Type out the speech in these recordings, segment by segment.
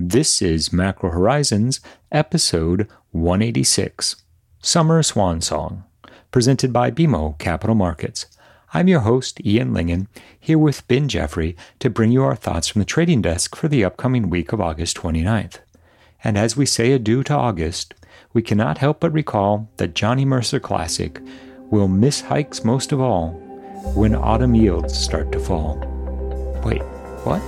This is Macro Horizons, episode 186, Summer Swan Song, presented by BMO Capital Markets. I'm your host, Ian Lyngen, here with Ben Jeffrey to bring you our thoughts from the trading desk for the upcoming week of August 29th. And as we say adieu to August, we cannot help but recall that Johnny Mercer Classic will miss hikes most of all when autumn yields start to fall. Wait, what?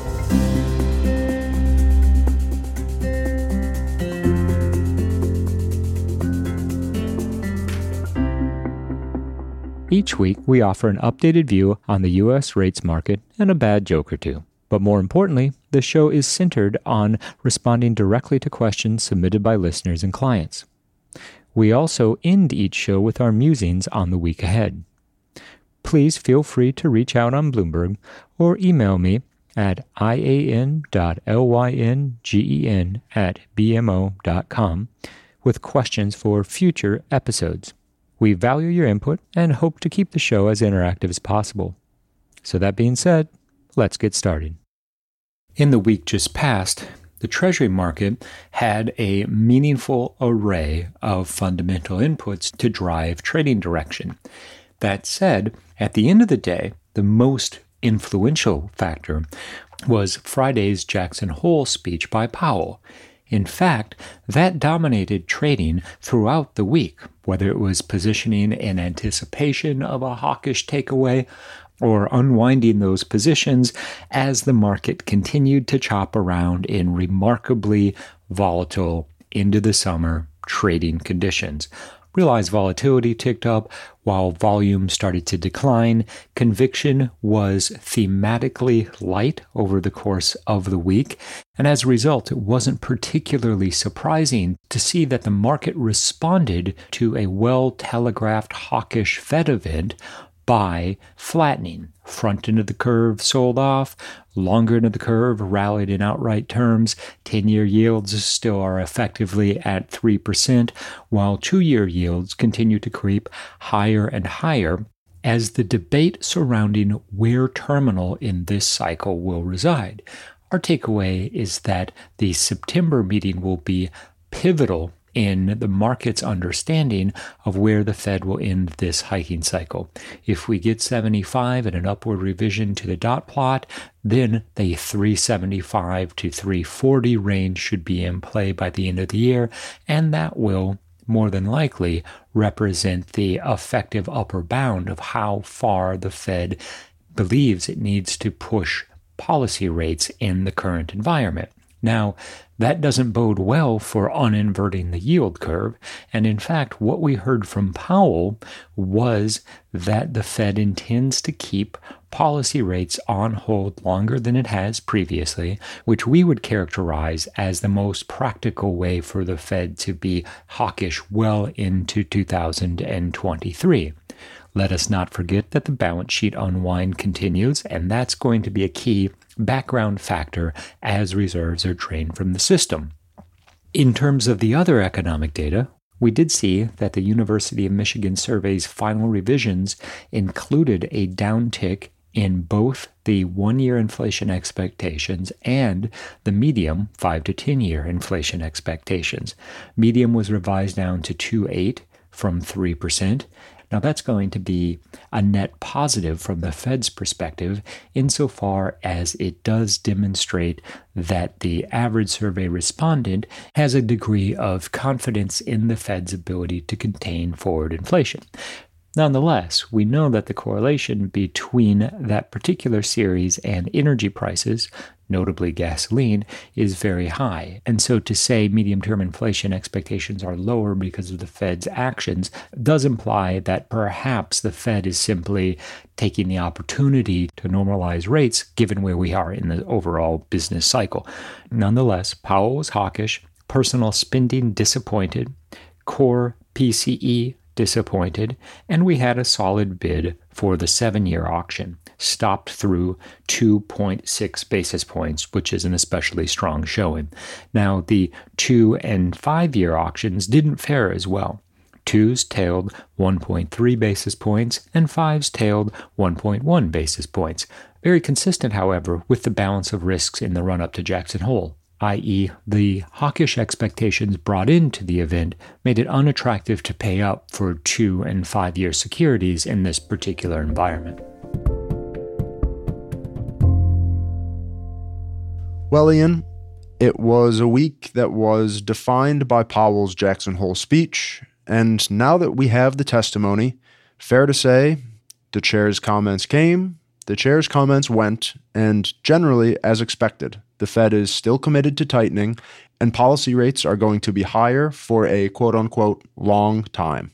Each week, we offer an updated view on the U.S. rates market and a bad joke or two. But more importantly, the show is centered on responding directly to questions submitted by listeners and clients. We also end each show with our musings on the week ahead. Please feel free to reach out on Bloomberg or email me at ian.lyngen at bmo.com with questions for future episodes. We value your input and hope to keep the show as interactive as possible. So, that being said, let's get started. In the week just past, the Treasury market had a meaningful array of fundamental inputs to drive trading direction. That said, at the end of the day, the most influential factor was Friday's Jackson Hole speech by Powell. In fact, that dominated trading throughout the week, whether it was positioning in anticipation of a hawkish takeaway or unwinding those positions as the market continued to chop around in remarkably volatile into the summer trading conditions. Realized volatility ticked up while volume started to decline. Conviction was thematically light over the course of the week. And as a result, it wasn't particularly surprising to see that the market responded to a well telegraphed hawkish Fed event by flattening. Front end of the curve sold off, longer end of the curve rallied in outright terms. 10 year yields still are effectively at 3%, while two year yields continue to creep higher and higher as the debate surrounding where terminal in this cycle will reside. Our takeaway is that the September meeting will be pivotal in the market's understanding of where the Fed will end this hiking cycle. If we get 75 and an upward revision to the dot plot, then the 375 to 340 range should be in play by the end of the year, and that will more than likely represent the effective upper bound of how far the Fed believes it needs to push policy rates in the current environment. Now, that doesn't bode well for uninverting the yield curve. And in fact, what we heard from Powell was that the Fed intends to keep policy rates on hold longer than it has previously, which we would characterize as the most practical way for the Fed to be hawkish well into 2023. Let us not forget that the balance sheet unwind continues, and that's going to be a key background factor as reserves are drained from the system. In terms of the other economic data, we did see that the University of Michigan survey's final revisions included a downtick in both the one year inflation expectations and the medium 5 to 10 year inflation expectations. Medium was revised down to 2.8 from 3%, now, that's going to be a net positive from the Fed's perspective, insofar as it does demonstrate that the average survey respondent has a degree of confidence in the Fed's ability to contain forward inflation. Nonetheless, we know that the correlation between that particular series and energy prices notably gasoline, is very high. And so to say medium term inflation expectations are lower because of the Fed's actions does imply that perhaps the Fed is simply taking the opportunity to normalize rates given where we are in the overall business cycle. Nonetheless, Powell was hawkish, personal spending disappointed, core PCE disappointed, and we had a solid bid for the seven year auction, stopped through 2.6 basis points, which is an especially strong showing. Now, the two and five year auctions didn't fare as well. Twos tailed 1.3 basis points, and fives tailed 1.1 basis points. Very consistent, however, with the balance of risks in the run up to Jackson Hole. i.e., the hawkish expectations brought into the event made it unattractive to pay up for two and five year securities in this particular environment. Well, Ian, it was a week that was defined by Powell's Jackson Hole speech, and now that we have the testimony, fair to say the chair's comments came, the chair's comments went, and generally, as expected, the Fed is still committed to tightening, and policy rates are going to be higher for a quote unquote long time.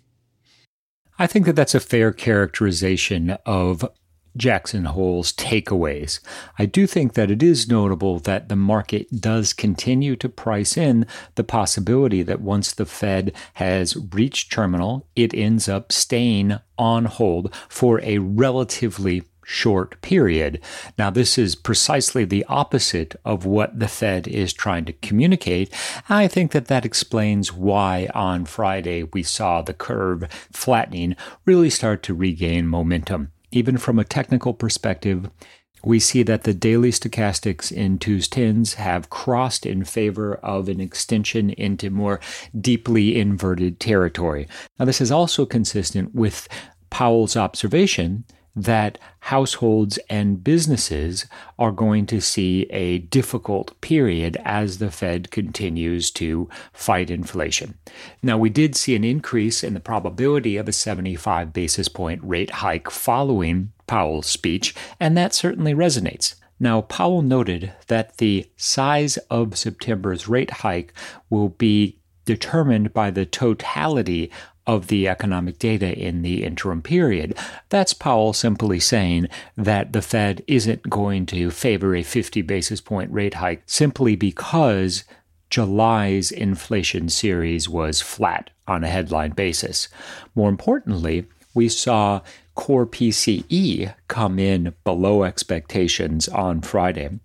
I think that that's a fair characterization of Jackson Hole's takeaways. I do think that it is notable that the market does continue to price in the possibility that once the Fed has reached terminal, it ends up staying on hold for a relatively short period. Now, this is precisely the opposite of what the Fed is trying to communicate. I think that that explains why on Friday we saw the curve flattening really start to regain momentum even from a technical perspective, we see that the daily stochastics in twos tens have crossed in favor of an extension into more deeply inverted territory. Now, this is also consistent with Powell's observation that households and businesses are going to see a difficult period as the Fed continues to fight inflation. Now, we did see an increase in the probability of a 75 basis point rate hike following Powell's speech, and that certainly resonates. Now, Powell noted that the size of September's rate hike will be determined by the totality of the economic data in the interim period. That's Powell simply saying that the Fed isn't going to favor a 50 basis point rate hike simply because July's inflation series was flat on a headline basis. More importantly, we saw core PCE come in below expectations on Friday.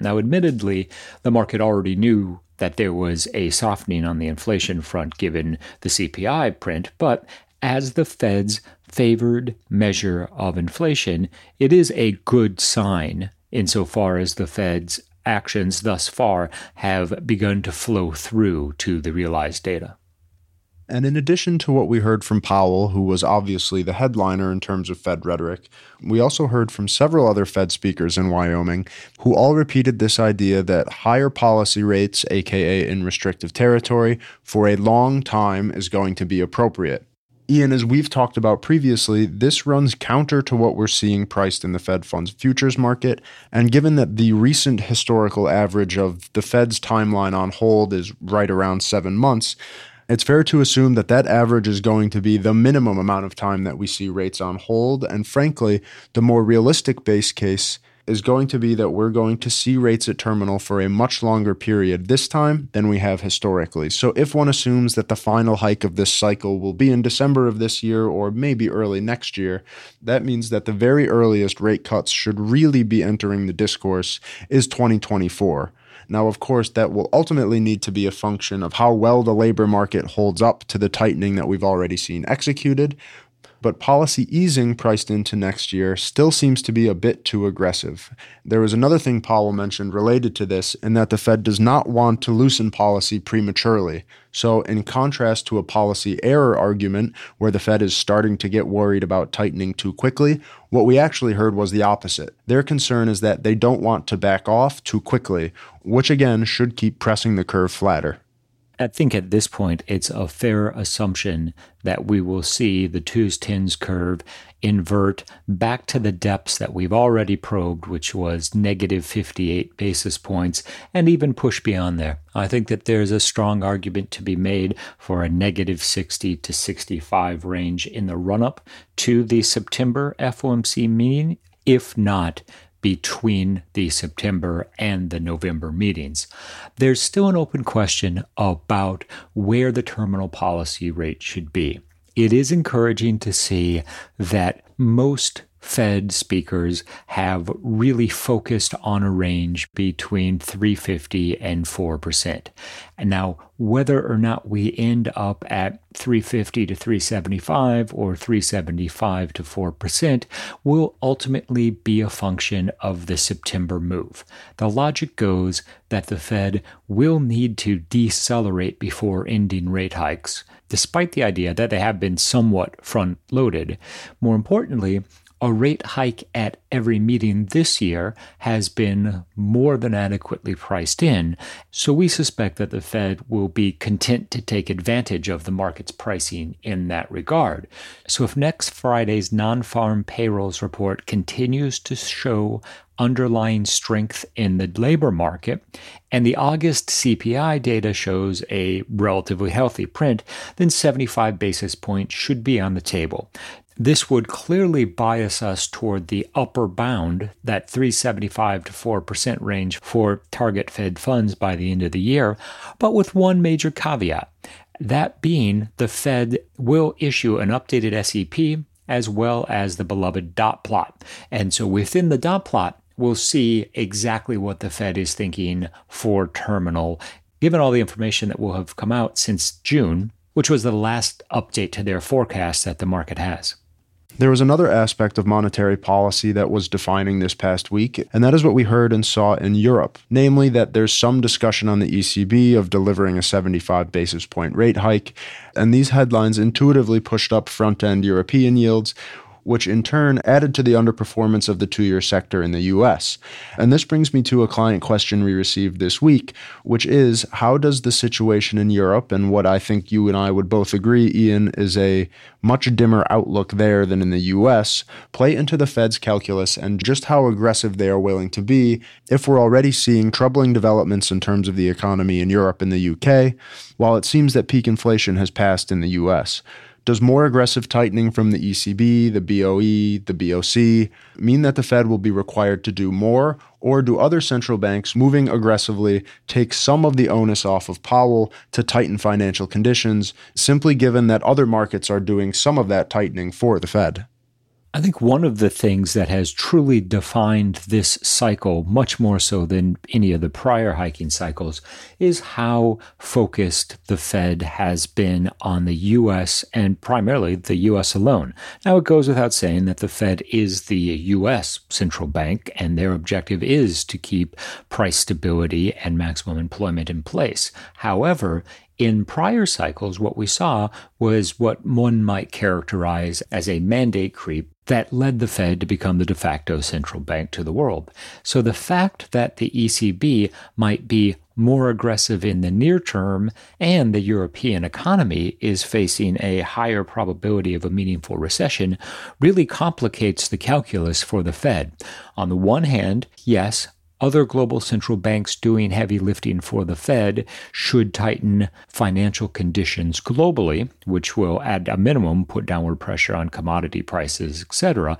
Now, admittedly, the market already knew that there was a softening on the inflation front given the CPI print, but as the Fed's favored measure of inflation, it is a good sign insofar as the Fed's actions thus far have begun to flow through to the realized data. And in addition to what we heard from Powell, who was obviously the headliner in terms of Fed rhetoric, we also heard from several other Fed speakers in Wyoming who all repeated this idea that higher policy rates, aka in restrictive territory, for a long time is going to be appropriate. Ian, as we've talked about previously, this runs counter to what we're seeing priced in the Fed funds futures market. And given that the recent historical average of the Fed's timeline on hold is right around seven months, it's fair to assume that that average is going to be the minimum amount of time that we see rates on hold. And frankly, the more realistic base case is going to be that we're going to see rates at terminal for a much longer period this time than we have historically. So, if one assumes that the final hike of this cycle will be in December of this year or maybe early next year, that means that the very earliest rate cuts should really be entering the discourse is 2024. Now, of course, that will ultimately need to be a function of how well the labor market holds up to the tightening that we've already seen executed, but policy easing priced into next year still seems to be a bit too aggressive. There was another thing Powell mentioned related to this, in that the Fed does not want to loosen policy prematurely. So, in contrast to a policy error argument where the Fed is starting to get worried about tightening too quickly, what we actually heard was the opposite. Their concern is that they don't want to back off too quickly, which again should keep pressing the curve flatter. I think at this point it's a fair assumption that we will see the twos tens curve invert back to the depths that we've already probed, which was negative 58 basis points, and even push beyond there. I think that there's a strong argument to be made for a negative 60 to 65 range in the run up to the September FOMC meeting, if not between the September and the November meetings. There's still an open question about where the terminal policy rate should be. It is encouraging to see that most Fed speakers have really focused on a range between 350 and 4%. And now, whether or not we end up at 350 to 375 or 375 to 4% will ultimately be a function of the September move. The logic goes that the Fed will need to decelerate before ending rate hikes, despite the idea that they have been somewhat front loaded. More importantly, a rate hike at every meeting this year has been more than adequately priced in, so we suspect that the Fed will be content to take advantage of the market's pricing in that regard. So if next Friday's non farm payrolls report continues to show underlying strength in the labor market, and the August CPI data shows a relatively healthy print, then 75 basis points should be on the table. This would clearly bias us toward the upper bound, that 375 to 4% range for target Fed funds by the end of the year, but with one major caveat. That being, the Fed will issue an updated SEP as well as the beloved dot plot. And so within the dot plot, we'll see exactly what the Fed is thinking for terminal, given all the information that will have come out since June, which was the last update to their forecast that the market has. There was another aspect of monetary policy that was defining this past week, and that is what we heard and saw in Europe. Namely, that there's some discussion on the ECB of delivering a 75 basis point rate hike, and these headlines intuitively pushed up front end European yields, which in turn added to the underperformance of the two year sector in the US. And this brings me to a client question we received this week, which is how does the situation in Europe and what I think you and I would both agree, Ian, is a much dimmer outlook there than in the US, play into the Fed's calculus and just how aggressive they are willing to be if we're already seeing troubling developments in terms of the economy in Europe and the UK, while it seems that peak inflation has passed in the US. Does more aggressive tightening from the ECB, the BOE, the BOC mean that the Fed will be required to do more? Or do other central banks moving aggressively take some of the onus off of Powell to tighten financial conditions, simply given that other markets are doing some of that tightening for the Fed? I think one of the things that has truly defined this cycle, much more so than any of the prior hiking cycles, is how focused the Fed has been on the U.S. and primarily the U.S. alone. Now, it goes without saying that the Fed is the U.S. central bank, and their objective is to keep price stability and maximum employment in place. However, in prior cycles, what we saw was what one might characterize as a mandate creep that led the Fed to become the de facto central bank to the world. So the fact that the ECB might be more aggressive in the near term and the European economy is facing a higher probability of a meaningful recession really complicates the calculus for the Fed. On the one hand, yes, other global central banks doing heavy lifting for the Fed should tighten financial conditions globally, which will, at a minimum, put downward pressure on commodity prices, etc.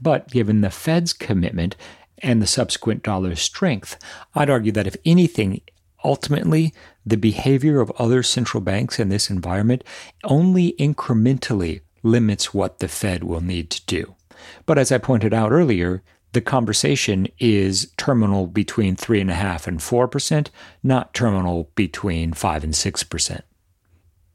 But given the Fed's commitment and the subsequent dollar strength, I'd argue that if anything, ultimately, the behavior of other central banks in this environment only incrementally limits what the Fed will need to do. But as I pointed out earlier, the conversation is terminal between 3.5 and 4%, not terminal between 5 and 6%.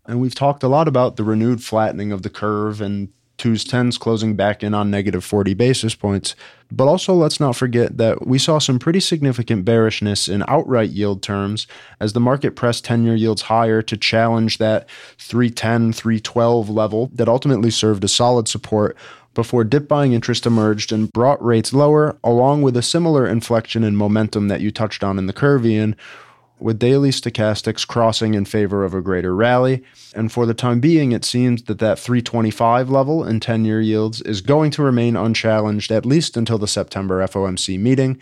And we've talked a lot about the renewed flattening of the curve and twos tens closing back in on negative 40 basis points. But also, let's not forget that we saw some pretty significant bearishness in outright yield terms as the market pressed 10 year yields higher to challenge that 310, 312 level that ultimately served as solid support before dip buying interest emerged and brought rates lower, along with a similar inflection in momentum that you touched on in the curve, Ian, with daily stochastics crossing in favor of a greater rally. And for the time being, it seems that that 325 level in 10 year yields is going to remain unchallenged at least until the September FOMC meeting.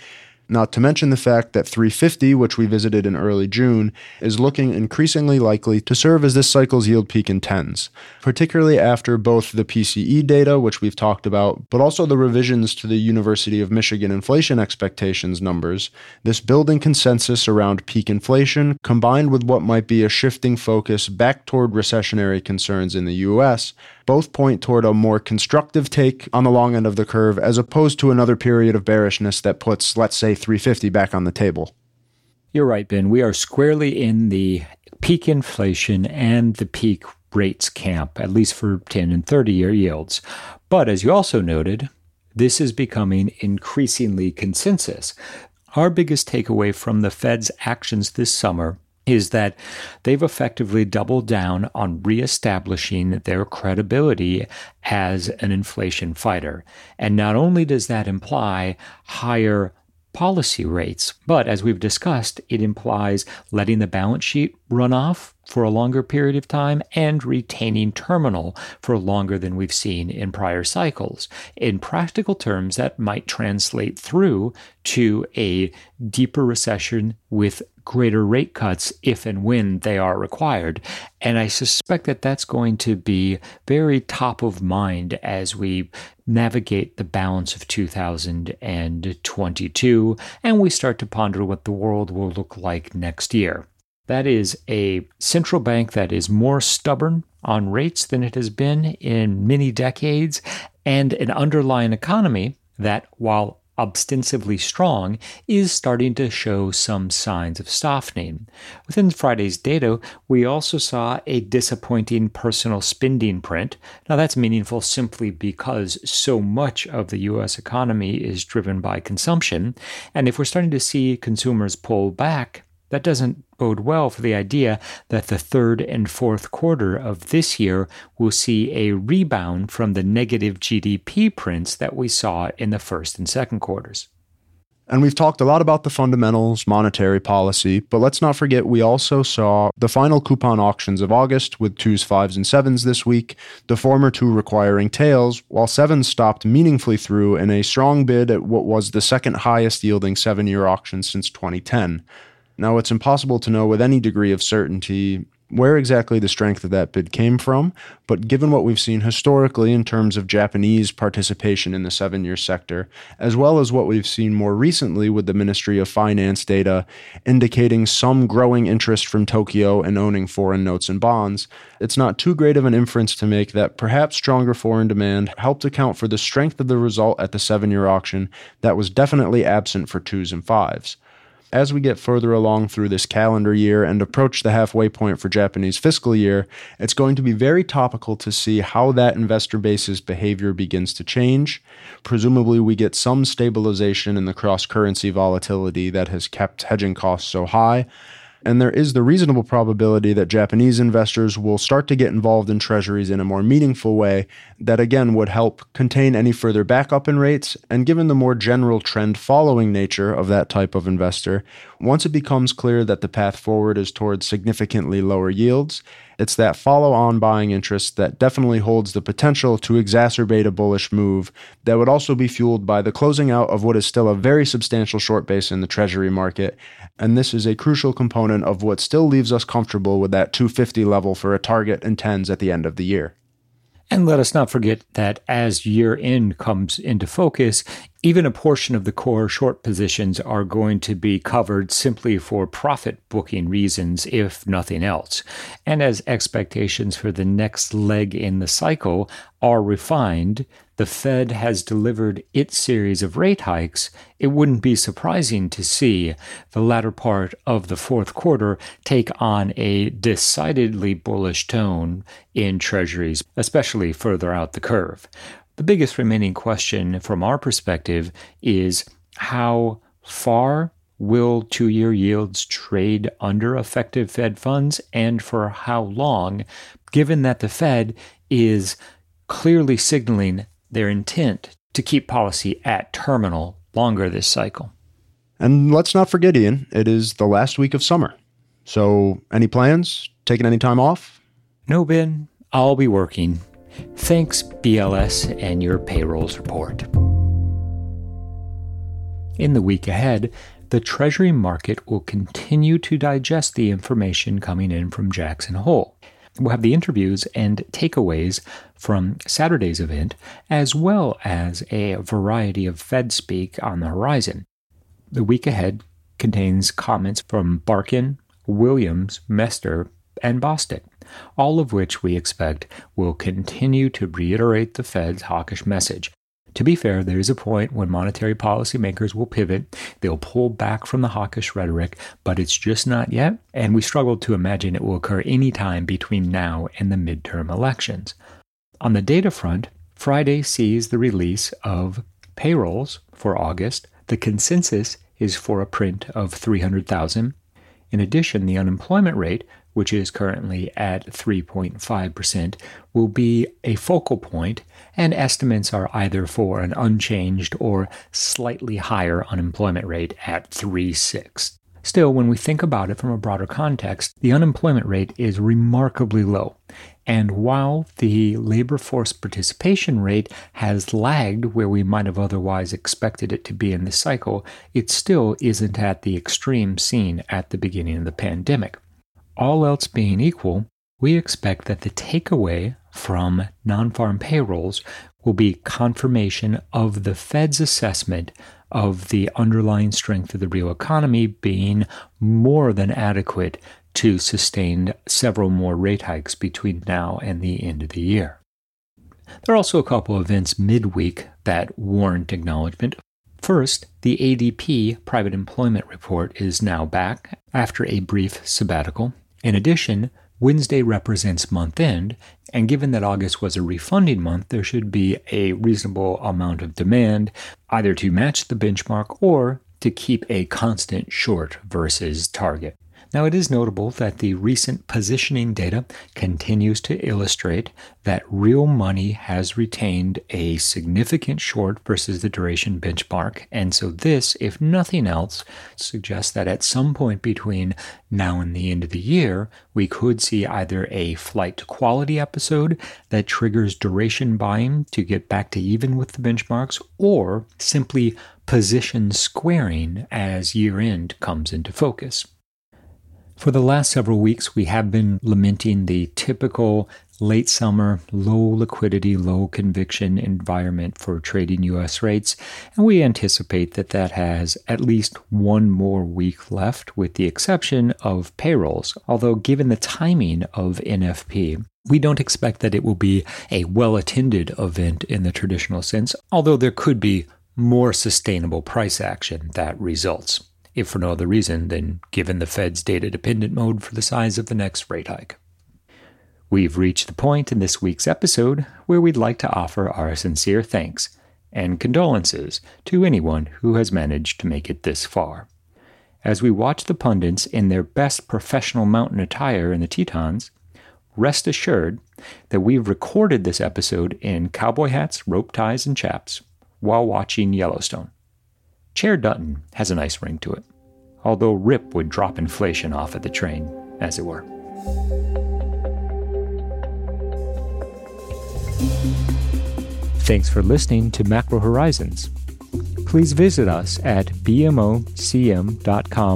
Not to mention the fact that 350, which we visited in early June, is looking increasingly likely to serve as this cycle's yield peak in tens, particularly after both the PCE data, which we've talked about, but also the revisions to the University of Michigan inflation expectations numbers. This building consensus around peak inflation, combined with what might be a shifting focus back toward recessionary concerns in the US, both point toward a more constructive take on the long end of the curve as opposed to another period of bearishness that puts, let's say, 350 back on the table. You're right, Ben. We are squarely in the peak inflation and the peak rates camp, at least for 10 and 30 year yields. But as you also noted, this is becoming increasingly consensus. Our biggest takeaway from the Fed's actions this summer is that they've effectively doubled down on reestablishing their credibility as an inflation fighter. And not only does that imply higher policy rates, but as we've discussed, it implies letting the balance sheet run off for a longer period of time and retaining terminal for longer than we've seen in prior cycles. In practical terms, that might translate through to a deeper recession with greater rate cuts if and when they are required. And I suspect that that's going to be very top of mind as we navigate the balance of 2022 and we start to ponder what the world will look like next year. That is a central bank that is more stubborn on rates than it has been in many decades, and an underlying economy that, while ostensibly strong, is starting to show some signs of softening. Within Friday's data, we also saw a disappointing personal spending print. Now, that's meaningful simply because so much of the U.S. economy is driven by consumption. And if we're starting to see consumers pull back, that doesn't bode well for the idea that the third and fourth quarter of this year will see a rebound from the negative GDP prints that we saw in the first and second quarters. And we've talked a lot about the fundamentals, monetary policy, but let's not forget we also saw the final coupon auctions of August with twos, fives, and sevens this week, the former two requiring tails, while sevens stopped meaningfully through in a strong bid at what was the second highest yielding seven year auction since 2010. Now, it's impossible to know with any degree of certainty where exactly the strength of that bid came from, but given what we've seen historically in terms of Japanese participation in the seven year sector, as well as what we've seen more recently with the Ministry of Finance data indicating some growing interest from Tokyo in owning foreign notes and bonds, it's not too great of an inference to make that perhaps stronger foreign demand helped account for the strength of the result at the seven year auction that was definitely absent for twos and fives. As we get further along through this calendar year and approach the halfway point for Japanese fiscal year, it's going to be very topical to see how that investor base's behavior begins to change. Presumably, we get some stabilization in the cross currency volatility that has kept hedging costs so high and there is the reasonable probability that Japanese investors will start to get involved in treasuries in a more meaningful way that again would help contain any further backup in rates. And given the more general trend following nature of that type of investor, once it becomes clear that the path forward is towards significantly lower yields, it's that follow on buying interest that definitely holds the potential to exacerbate a bullish move that would also be fueled by the closing out of what is still a very substantial short base in the Treasury market. And this is a crucial component of what still leaves us comfortable with that 250 level for a target in tens at the end of the year. And let us not forget that as year end comes into focus, even a portion of the core short positions are going to be covered simply for profit booking reasons, if nothing else. And as expectations for the next leg in the cycle are refined, the Fed has delivered its series of rate hikes, it wouldn't be surprising to see the latter part of the fourth quarter take on a decidedly bullish tone in treasuries, especially further out the curve. The biggest remaining question from our perspective is how far will two year yields trade under effective Fed funds and for how long, given that the Fed is clearly signaling their intent to keep policy at terminal longer this cycle. And let's not forget, Ian, it is the last week of summer. So, any plans? Taking any time off? No, Ben. I'll be working. Thanks, BLS, and your payrolls report. In the week ahead, the Treasury market will continue to digest the information coming in from Jackson Hole. We'll have the interviews and takeaways from Saturday's event, as well as a variety of Fed speak on the horizon. The week ahead contains comments from Barkin, Williams, Mester, and Bostic, all of which we expect will continue to reiterate the Fed's hawkish message. To be fair, there is a point when monetary policymakers will pivot. They'll pull back from the hawkish rhetoric, but it's just not yet, and we struggle to imagine it will occur any time between now and the midterm elections. On the data front, Friday sees the release of payrolls for August. The consensus is for a print of 300,000. In addition, the unemployment rate which is currently at 3.5%, will be a focal point, and estimates are either for an unchanged or slightly higher unemployment rate at 3.6. Still, when we think about it from a broader context, the unemployment rate is remarkably low. And while the labor force participation rate has lagged where we might have otherwise expected it to be in this cycle, it still isn't at the extreme seen at the beginning of the pandemic all else being equal, we expect that the takeaway from non farm payrolls will be confirmation of the Fed's assessment of the underlying strength of the real economy being more than adequate to sustain several more rate hikes between now and the end of the year. There are also a couple of events midweek that warrant acknowledgement. First, the ADP private employment report is now back after a brief sabbatical. In addition, Wednesday represents month end, and given that August was a refunding month, there should be a reasonable amount of demand either to match the benchmark or to keep a constant short versus target. Now, it is notable that the recent positioning data continues to illustrate that real money has retained a significant short versus the duration benchmark. And so, this, if nothing else, suggests that at some point between now and the end of the year, we could see either a flight to quality episode that triggers duration buying to get back to even with the benchmarks, or simply position squaring as year end comes into focus. For the last several weeks, we have been lamenting the typical late summer, low liquidity, low conviction environment for trading U.S. rates, and we anticipate that that has at least one more week left, with the exception of payrolls. Although, given the timing of NFP, we don't expect that it will be a well attended event in the traditional sense, although there could be more sustainable price action that results if for no other reason than given the Fed's data dependent mode for the size of the next rate hike. We've reached the point in this week's episode where we'd like to offer our sincere thanks and condolences to anyone who has managed to make it this far. As we watch the pundits in their best professional mountain attire in the Tetons, rest assured that we've recorded this episode in cowboy hats, rope ties, and chaps while watching Yellowstone. Chair Dutton has a nice ring to it, although Rip would drop inflation off at the train, as it were. Thanks for listening to Macro Horizons. Please visit us at bmocm.com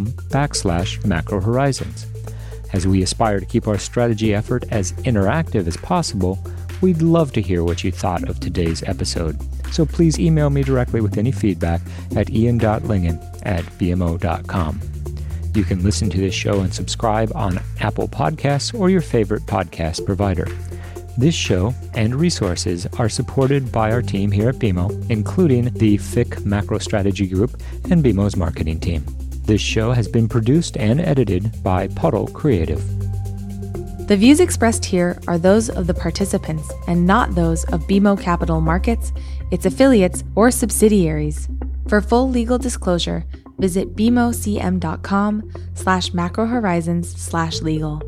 backslash macro horizons. As we aspire to keep our strategy effort as interactive as possible, we'd love to hear what you thought of today's episode so please email me directly with any feedback at ian.lyngen at bmo.com. You can listen to this show and subscribe on Apple Podcasts or your favorite podcast provider. This show and resources are supported by our team here at BMO, including the FICC Macro Strategy Group and BMO's marketing team. This show has been produced and edited by Puddle Creative. The views expressed here are those of the participants and not those of BMO Capital Markets its affiliates, or subsidiaries. For full legal disclosure, visit bmocm.com slash macrohorizons slash legal.